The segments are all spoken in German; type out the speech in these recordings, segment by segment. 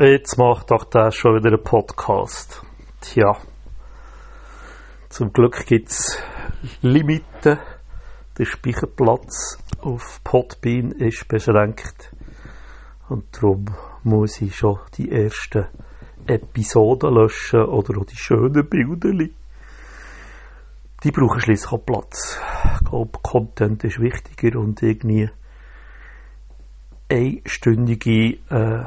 Jetzt macht doch der schon wieder einen Podcast. Tja. Zum Glück gibt es Limiten. Der Speicherplatz auf Podbean ist beschränkt. Und darum muss ich schon die ersten Episoden löschen oder auch die schönen Bilder. Die brauchen schließlich auch Platz. Ich glaube, Content ist wichtiger und irgendwie einstündige äh,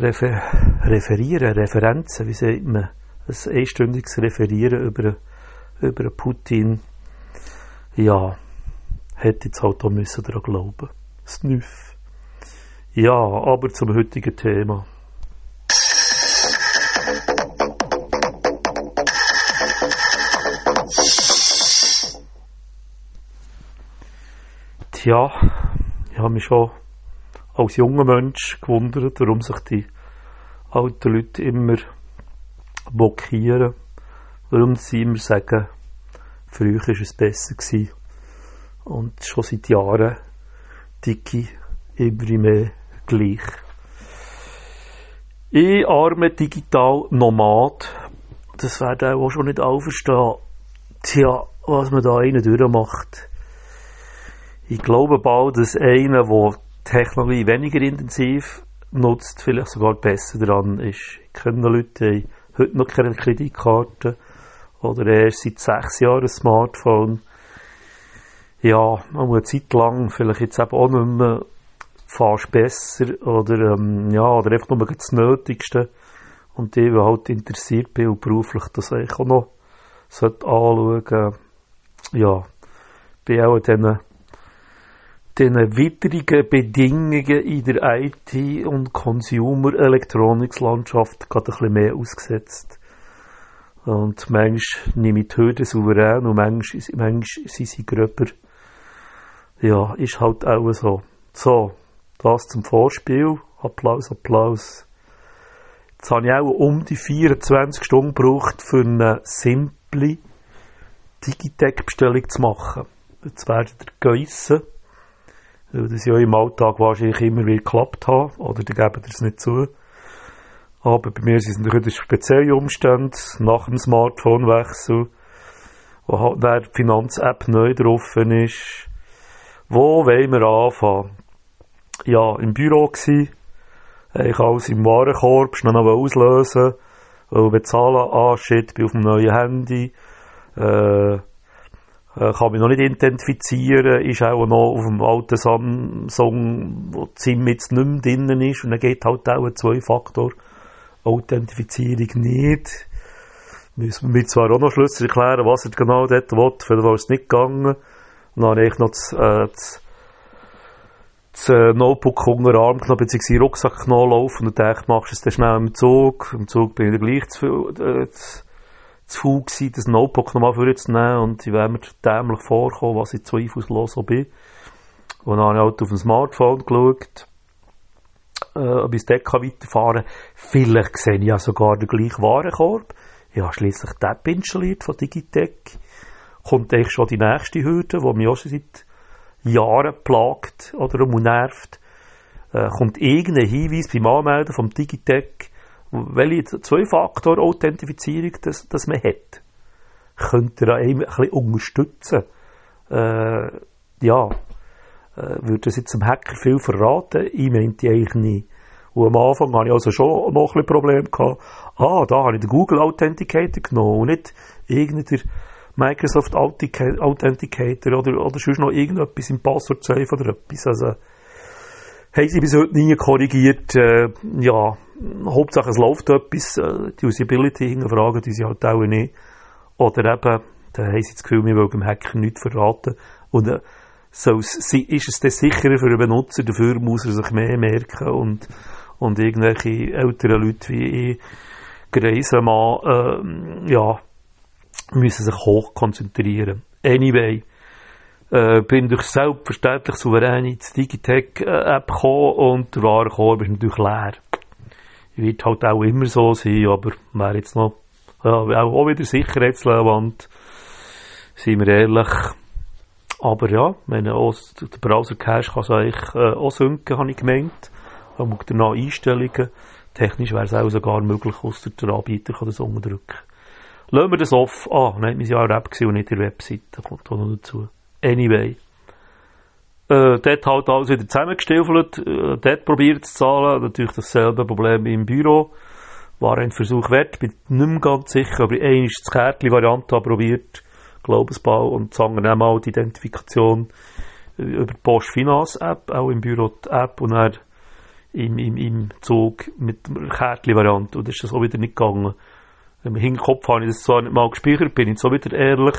Refer Referieren, Referenzen, wie sagt man, ein einstündiges Referieren über, über Putin, ja, hätte jetzt halt auch müssen daran glauben. Snüff. Ja, aber zum heutigen Thema. Tja, ich habe mich schon als junger Mensch gewundert, warum sich die alten Leute immer blockieren, warum sie immer sagen, früher war es besser gewesen. Und schon seit Jahren dicke immer mehr gleich. Ich arme digital Nomad, das werden auch schon nicht alle. Tja, was man da einen durchmacht. Ich glaube bald, dass einer, der Technologie weniger intensiv nutzt, vielleicht sogar besser dran ist. Kenne Leute, haben heute noch keine Kreditkarte oder erst seit sechs Jahren ein Smartphone. Ja, man muss eine Zeit lang vielleicht jetzt eben auch nicht mehr fast besser oder, ähm, ja, oder einfach nur das Nötigste. Und die, die halt interessiert bin und beruflich das eigentlich auch noch anschauen ja, bin auch in diesen widrigen Bedingungen in der IT- und Consumer-Electronics-Landschaft gerade ein bisschen mehr ausgesetzt. Und manchmal nehme ich die Hürden souverän und manchmal, manchmal sind sie gröber. Ja, ist halt auch so. So, das zum Vorspiel. Applaus, Applaus. Jetzt habe ich auch um die 24 Stunden gebraucht, für eine simple Digitec-Bestellung zu machen. Jetzt werdet ihr geissen weil das ja im Alltag wahrscheinlich immer wieder geklappt hat, oder die geben das nicht zu. Aber bei mir sind es natürlich spezielle Umstände, nach dem Smartphone-Wechsel, wo halt der Finanz-App neu drauf ist. Wo wollen wir anfangen? Ja, im Büro gsi, ich alles im Warenkorb, schnell noch auslösen, weil bezahlen, ah shit, bin auf dem neuen Handy, äh, kann mich noch nicht identifizieren, ist auch noch auf dem alten Samsung, wo die SIM jetzt nicht mehr drin ist und dann geht halt auch eine Zwei-Faktor-Authentifizierung nicht. Müssen wir zwar auch noch Schlüssel erklären, was er genau dort will, für den ist es nicht gegangen. Und dann habe ich noch das, äh, das, das äh, Notebook unter den Arm genommen, beziehungsweise Rucksack genommen laufen und dachte, machst du es dann schnell im Zug. Im Zug bin ich gleich zu viel, äh, zu faul gewesen, das Notebook nochmal vorzunehmen und ich wäre mir dämlich vorkommen, was ich zweifellos so bin. Und dann habe ich halt auf dem Smartphone geschaut, äh, ob ich das weiterfahren kann. Vielleicht sehe ich ja sogar den gleichen Warenkorb. Ich habe schliesslich die App installiert von Digitec. Kommt eigentlich schon die nächste Hürde, die mich auch schon seit Jahren plagt oder nervt. Äh, kommt irgendein Hinweis beim Anmelden vom Digitec, welche Zwei-Faktor-Authentifizierung das, das man hat, könnt ihr einem ein bisschen unterstützen. Äh, ja, äh, würde das jetzt dem Hacker viel verraten? Ich meinte eigentlich nicht. Und am Anfang hatte ich also schon noch ein Problem gehabt. Ah, da habe ich den Google Authenticator genommen und nicht irgendein Microsoft Authenticator oder, oder sonst noch irgendetwas im Passwort Safe oder etwas. Also, haben sie bis heute nie korrigiert. Äh, ja, Hauptsache es läuft etwas. Äh, die Usability hinterfragen die sie halt auch nicht. Oder eben, da haben sie das Gefühl, wir wollen dem Hacker nichts verraten. Und äh, so ist es dann sicherer für den Benutzer, dafür muss er sich mehr merken und, und irgendwelche älteren Leute wie ich, greisen Mann, äh, ja, müssen sich hoch konzentrieren. Anyway, äh, bin durch selbstverständlich souverän ins Digitec-App gekommen und der Warenkorb ist natürlich leer. Wird halt auch immer so sein, aber wäre jetzt noch ja, auch wieder sicherheitsrelevant, sind wir ehrlich. Aber ja, wenn auch der Browser Cache kann es eigentlich äh, auch sinken, habe ich gemeint. Auch danach Einstellungen. Technisch wäre es auch sogar möglich, außer der Anbieter kann das unterdrücken. Lassen wir das off. Ah, nein, wir sind ja eine App und nicht die Webseite. Kommt auch noch dazu. Anyway. Äh, dort halt alles wieder zusammengestiefelt. Äh, dort probiert zu zahlen. Natürlich dasselbe Problem im Büro. War ein Versuch wert. Bin nicht mehr ganz sicher, aber einmal das Kärtchen-Variante probiert. Glaubensbau und sagen dann mal die Identifikation über die Post Finance App, auch im Büro die App und dann im, im, im Zug mit der Kärtchen-Variante. Und ist das auch wieder nicht gegangen. Im Hinterkopf habe ich das zwar nicht mal gespeichert, bin ich so wieder ehrlich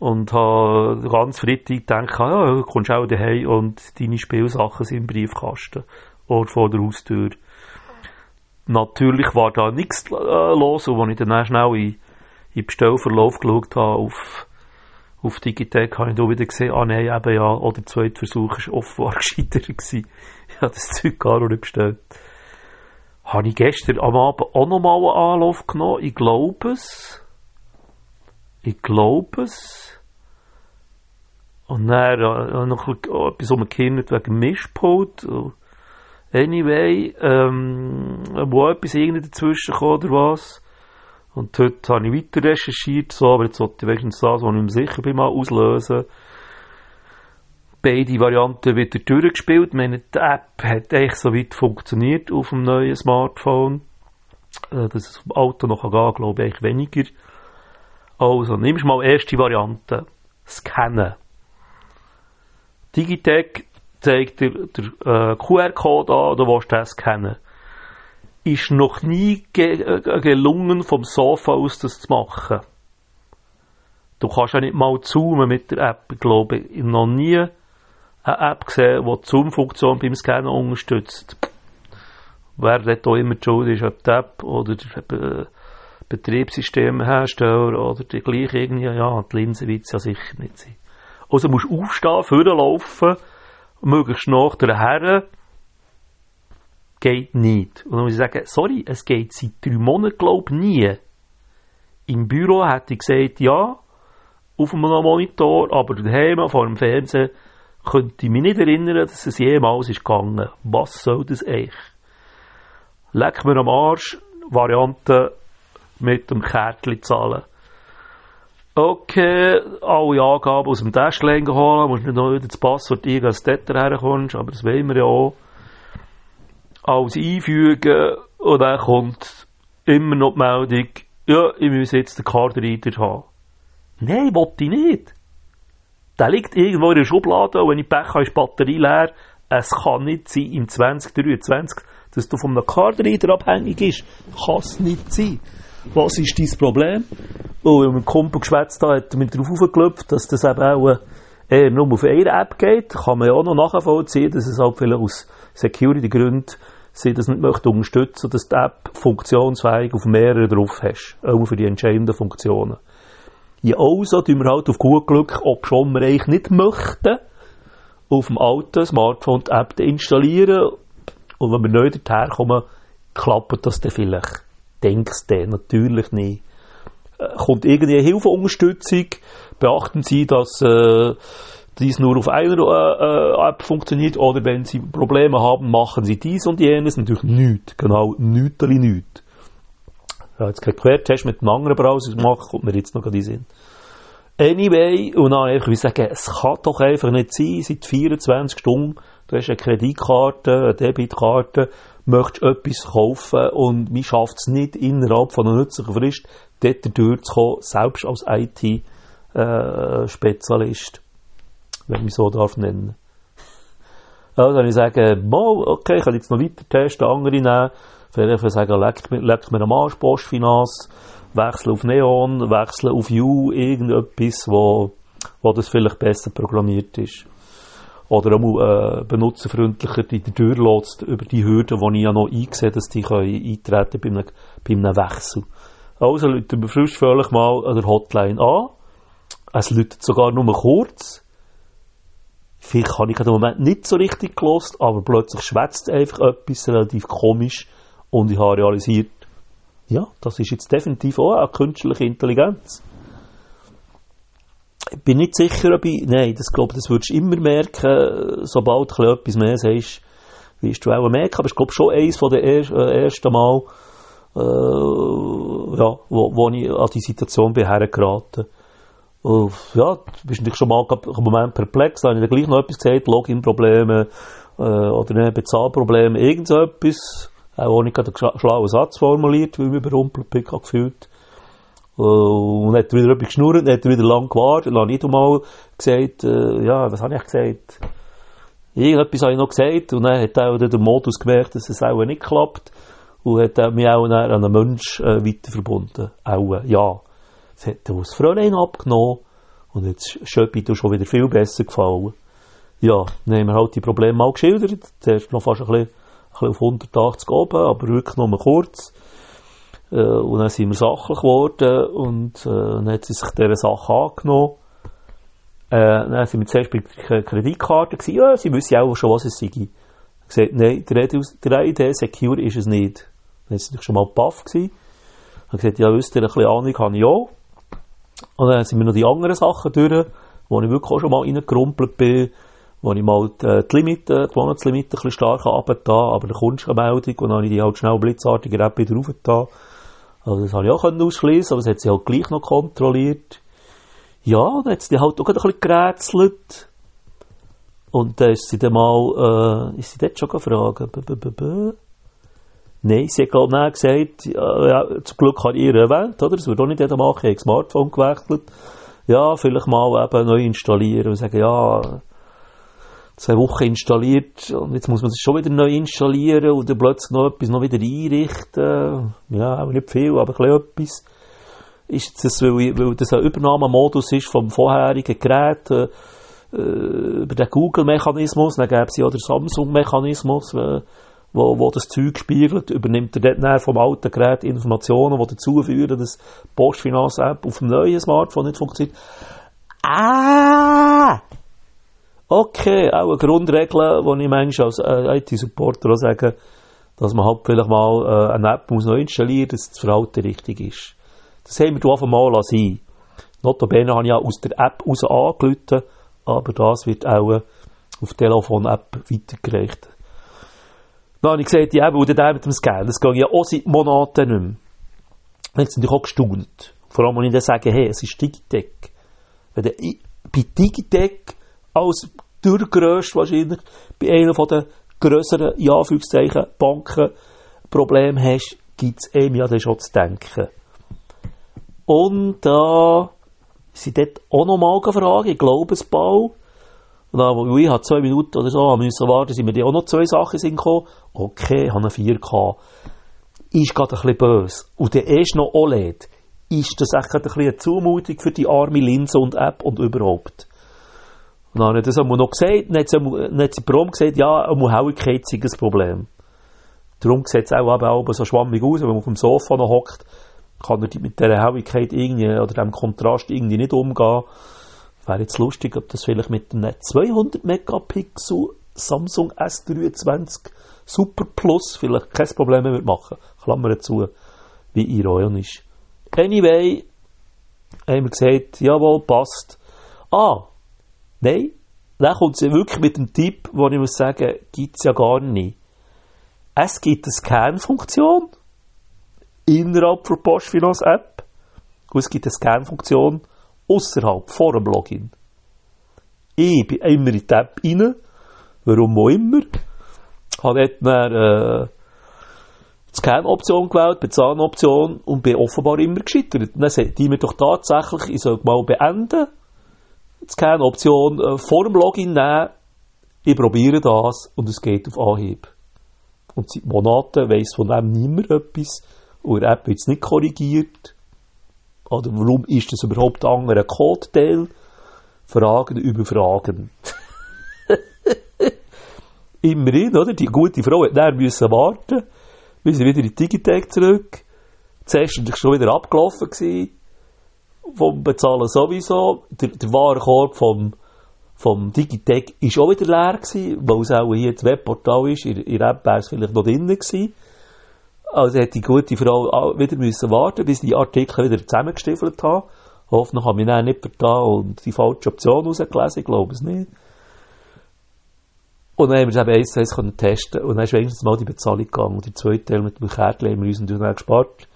und habe ganz Freitag gedacht, ah, ja, du kommst auch daheim und deine Spielsachen sind im Briefkasten oder vor der Haustür. Natürlich war da nichts äh, los und als ich dann schnell in, in Bestellverlauf geschaut habe auf, auf Digitec, habe ich da wieder gesehen, ah nein, eben ja, oder der zweite Versuch war offenbar gescheitert gewesen. Ich habe das Zeug gar nicht bestellt habe ich gestern am Abend auch nochmal einen Anlauf genommen. Ich glaube es. Ich glaube es. Und dann äh, noch etwas umgekehrt wegen Mischpult. Anyway, ähm, wo etwas irgendwie dazwischen kam oder was. Und heute habe ich weiter recherchiert, so, aber jetzt sollte ich wenigstens das, was ich mir sicher bin, mal auslösen beide Varianten wieder durchgespielt. Meine, die App hat echt so weit funktioniert auf dem neuen Smartphone. Äh, dass es im Auto noch gehen glaube ich, weniger. Also, nimmst mal erste Variante. Scannen. Digitec zeigt dir den äh, QR-Code an, du willst den scannen. Ist noch nie ge äh, gelungen, vom Sofa aus das zu machen. Du kannst ja nicht mal zoomen mit der App, glaube ich. Noch nie eine App gesehen, die die Zoom-Funktion beim Scannen unterstützt. Wer dort auch immer die Schuld ist, ob die App oder Betriebssystemhersteller oder die gleiche irgendwie, ja, die Linse wird es ja sicher nicht sein. Also musst du aufstehen, vorlaufen, möglichst nach der Herren, geht nicht. Und dann muss ich sagen, sorry, es geht seit drei Monaten, glaube ich, nie. Im Büro hätte ich gesagt, ja, auf einem Monitor, aber daheim vor dem Fernsehen könnte ich mich nicht erinnern, dass es jemals ist gegangen. Was soll das eigentlich? Leck mir am Arsch, Variante mit dem Kärtchen zahlen. Okay, alle Angaben aus dem Täschchen holen, musst nicht noch wieder das Passwort eingeben, dass du dort herkommst, aber das wollen wir ja auch. Alles einfügen und dann kommt immer noch die Meldung, ja, ich muss jetzt den Card Reader haben. Nein, wollte ich nicht. Der liegt irgendwo in der Schublade und wenn ich Pech habe, ist die Batterie leer. Es kann nicht sein, im 2023, dass du von einem Cardreader abhängig bist. Kann es nicht sein. Was ist dein Problem? Und wenn mein Kumpel geschwätzt hat, hat er mich darauf aufgeklopft, dass das eben auch eher nur auf eine App geht. Kann man ja auch noch nachvollziehen, dass es halt vielleicht aus Security-Gründen sie das nicht möchte unterstützen, dass die App funktionsfähig auf mehreren drauf hast. Auch für die entscheidenden Funktionen. Ja, also tun wir halt auf gut Glück, ob schon wir eigentlich nicht möchten, auf dem alten Smartphone die App installieren. Und wenn wir neu dorthin kommen, klappt das dann vielleicht. Denkst du natürlich nicht. Äh, kommt irgendeine Hilfeunterstützung? Beachten Sie, dass äh, dies nur auf einer äh, App funktioniert oder wenn Sie Probleme haben, machen Sie dies und jenes. Natürlich nichts. Genau, nichts, nichts ja, jetzt keinen Quertest mit einem anderen Browser gemacht, kommt mir jetzt noch in den Sinn. Anyway, und dann einfach sagen, es kann doch einfach nicht sein, seit 24 Stunden, du hast eine Kreditkarte, eine Debitkarte, möchtest etwas kaufen und man schafft es nicht innerhalb von einer nützlichen Frist, dort durchzukommen, selbst als IT-Spezialist, äh, wenn ich so darf nennen. Also, dann ich sage, okay, ich kann jetzt noch weiter testen, andere nehmen, Vielleicht sagen, leckt, leckt mir am Arsch, Postfinanz, wechseln auf Neon, wechseln auf U, irgendetwas, wo, wo das vielleicht besser programmiert ist. Oder auch äh, benutzerfreundlicher die Tür lässt über die Hürden, die ich ja noch einsehe, dass die können eintreten bei bei einem Wechsel. Also wir frisch völlig mal an der Hotline an. Es läutet sogar nur kurz. Vielleicht habe ich im Moment nicht so richtig gelost, aber plötzlich schwätzt einfach etwas relativ komisch und ich habe realisiert, ja, das ist jetzt definitiv auch eine künstliche Intelligenz. Ich bin nicht sicher, ob ich, nein, das glaube das würdest du immer merken, sobald du etwas mehr sagst, wirst du auch merken, aber ich glaube schon eins von den er äh, ersten Mal, äh, ja, wo, wo ich an die Situation bin hergeraten. Und, ja, du bist natürlich schon mal im Moment perplex, da habe ich dann gleich noch etwas gesagt, Login-Probleme, äh, oder ne, Bezahlprobleme, irgend so etwas, auch nicht gerade einen schlauen Satz formuliert, weil ich mich überrumpelt bin, gefühlt. Äh, und hat er wieder etwas geschnurrt, dann hat er wieder lang gewartet, dann habe ich mal gesagt, äh, ja, was habe ich gesagt? Irgendetwas habe ich noch gesagt, und dann hat auch der Modus gemerkt, dass es auch nicht klappt, und hat mich auch an einen Menschen äh, weiter verbunden. Auch, ja. Es hat das Fräulein abgenommen, und jetzt ist Schöppi schon wieder viel besser gefallen. Ja, dann haben wir halt die Probleme mal geschildert, zuerst noch fast ein bisschen, ein bisschen auf 180 oben, aber wirklich nur kurz. Äh, und dann sind wir sachlich geworden und äh, dann hat sie sich dieser Sache angenommen. Äh, dann sind wir zuerst bei der Kreditkarte gewesen. Ja, sie wissen auch schon, was es sei. gesagt, nein, der ID Secure ist es nicht. Dann war sie schon mal baff gewesen. Dann gesagt, ja, wisst ihr, ein bisschen Ahnung habe ich auch. Und dann sind wir noch die anderen Sachen durch, wo ich wirklich auch schon mal reingerumpelt bin, wo ich mal die, die Limite, die Monatslimite ein bisschen stark runtergetan aber eine Meldung und dann habe ich die halt schnell blitzartig wieder raufgetan. Also das habe ich auch ausschließen, aber es hat sie halt gleich noch kontrolliert. Ja, dann hat sie halt auch ein bisschen gerätselt. Und dann ist sie dann mal, äh, ist sie dort schon gefragt? Nein, sie hat glaube ich gesagt, ja, zum Glück ich ihr erwähnt, oder? Das würde auch nicht jeder machen, ich habe Smartphone gewechselt. Ja, vielleicht mal eben neu installieren und sagen, ja, zwei Wochen installiert und jetzt muss man es schon wieder neu installieren und dann plötzlich noch etwas noch wieder einrichten. Ja, auch nicht viel, aber ein etwas. Ist das, weil, weil das ein Übernahmemodus ist vom vorherigen Gerät äh, äh über den Google-Mechanismus, dann gäbe es ja auch den Samsung-Mechanismus, äh, wo, wo das Zeug spiegelt, übernimmt er dort vom alten Gerät Informationen, die dazu führen, dass die Postfinanz-App auf dem neuen Smartphone nicht funktioniert. Ah! Okay, auch eine Grundregel, die ich manchmal als äh, IT-Supporter auch sage, dass man halt vielleicht mal äh, eine App muss neu installieren muss, dass das Verhalten richtig ist. Das haben wir einfach mal sein. Notabene habe ich ja aus der App raus angerufen, aber das wird auch äh, auf der Telefon-App weitergereicht. Dann habe ich gesagt, ja, weil der mit dem Scan, das geht ja auch seit Monaten nicht mehr. Dann hat natürlich auch gestaunt. Vor allem, wenn ich dann sage, hey, es ist Digitec. Wenn du bei Digitec als durchgrösst wahrscheinlich bei einer von den grösseren, ja, Anführungszeichen, Banken Problem hast, gibt es eben ja dann schon zu denken. Und da sind dort auch nochmal gefragt, ich glaube es bald. Und dann, wo ich hat zwei Minuten oder so müssen warten, sind mir die auch noch zwei Sachen sind gekommen. Okay, ich habe eine 4 k Ist gerade ein bisschen böse. Und der erst noch OLED. Ist das echt ein bisschen eine Zumutung für die arme Linse und App und überhaupt? Und dann hat er das noch gesagt, dann hat sie, dann hat sie prompt gesagt, ja, eine Helligkeit sei ein Problem. Darum sieht es auch, auch so schwammig aus, wenn man auf dem Sofa noch hockt, kann er mit dieser Helligkeit irgendwie, oder dem Kontrast irgendwie nicht umgehen. Wäre jetzt lustig, ob das vielleicht mit einem 200 Megapixel Samsung S23 Super Plus vielleicht kein Problem mehr machen. Klammer zu, wie ironisch. Anyway, haben wir gesagt, jawohl, passt. Ah, Nein, dann kommt sie wirklich mit dem Tipp, wo ich muss sagen, gibt es ja gar nicht. Es gibt eine Scan-Funktion innerhalb der Postfinance App und es gibt eine Scan-Funktion außerhalb, vor dem Login. Ich bin immer in die App rein, warum auch immer, habe dort dann, äh, die Scan-Option gewählt, Bezahloption und bin offenbar immer gescheitert. dann sagt die mir doch tatsächlich, ich soll mal beenden die Scan-Option äh, vor dem Login nehmen. Ich probiere das und es geht auf Anhieb. Und seit Monaten weiss von dem niemand etwas und der App wird nicht korrigiert. Oder warum ist das überhaupt ein anderer Code-Teil? Fragen über Fragen. Immerhin, oder? Die gute Frau hat dann müssen warten. Wir sind wieder in die Digitec zurück. Zuerst war schon wieder abgelaufen. Gewesen vom Bezahlen sowieso. Der, der Warenkorb vom, vom Digitec ist auch wieder leer gewesen, weil es auch hier das Webportal ist. In, in der App wäre es vielleicht noch drin gewesen. Also hätte die gute Frau wieder müssen warten, bis die Artikel wieder zusammengestiefelt haben. Hoffentlich habe ich mich nicht vertan und die falsche Option rausgelesen, ich glaube es nicht. Und dann haben wir es eben eins zu eins testen und dann ist wenigstens mal die Bezahlung gegangen. Und die zweite Teil mit dem Kärtchen haben wir uns natürlich gespart.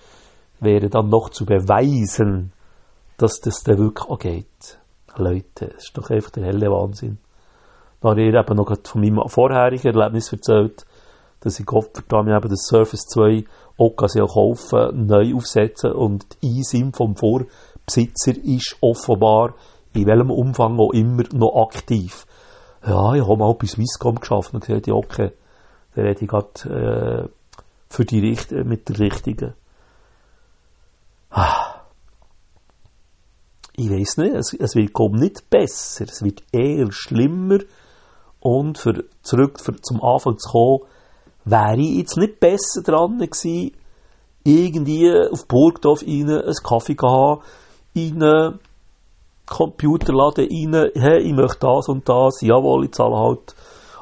Wäre dann noch zu beweisen, dass das dann wirklich auch geht. Leute, das ist doch einfach der helle Wahnsinn. Dann habe ich eben noch von meinem vorherigen Erlebnis erzählt, dass ich mir eben das Surface 2 Occasion kaufen, neu aufsetzen und die eSIM vom Vorbesitzer ist offenbar in welchem Umfang auch immer noch aktiv. Ja, ich habe mal bei Swisscom geschafft und gesagt, ja, okay, dann hätte ich gerade äh, für die Richt mit der richtigen. Ah. Ich weiß nicht, es, es wird kaum nicht besser, es wird eher schlimmer. Und für, zurück für, zum Anfang zu kommen, wäre ich jetzt nicht besser dran gewesen, irgendwie auf Burgdorf rein einen Kaffee haben, in einen Computerladen rein, hey, ich möchte das und das, jawohl, ich zahle halt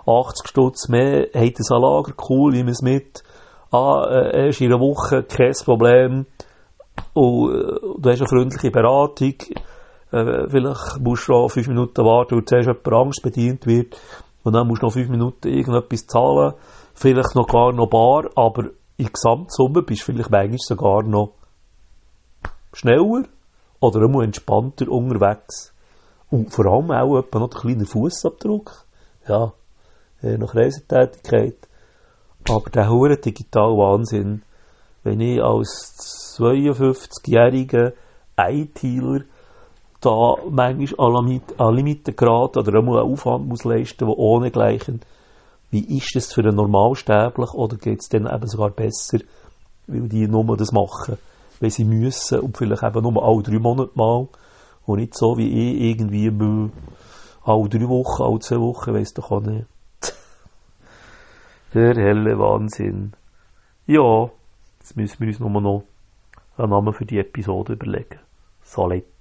80 Stutz mehr, hey, das Lager, cool, ich es mit, ah, äh, erst in einer Woche, kein Problem, und äh, du hast eine freundliche Beratung, äh, vielleicht musst du noch fünf Minuten warten, weil zuerst jemand Angst bedient wird, und dann musst du noch fünf Minuten irgendetwas zahlen, vielleicht noch gar noch bar, aber in Gesamtsumme bist du vielleicht manchmal sogar noch schneller oder immer entspannter unterwegs. Und vor allem auch etwa noch ein kleiner Fußabdruck. Ja, nach Reisetätigkeit. Aber der hohe digital Wahnsinn, wenn ich als 52-jähriger ITler da manchmal an Limiten gerate oder einmal einen Aufwand muss leisten, der ohnegleichen wie ist es für einen Normalsterblich oder geht es denen eben sogar besser, weil die nur das machen, wenn sie müssen und vielleicht eben nur alle drei Monate mal und nicht so wie ich irgendwie alle drei Wochen, alle zwei Wochen, weiss doch auch nicht. Der helle Wahnsinn. Ja, jetzt müssen wir uns nur noch einen Namen für die Episode überlegen. Salet.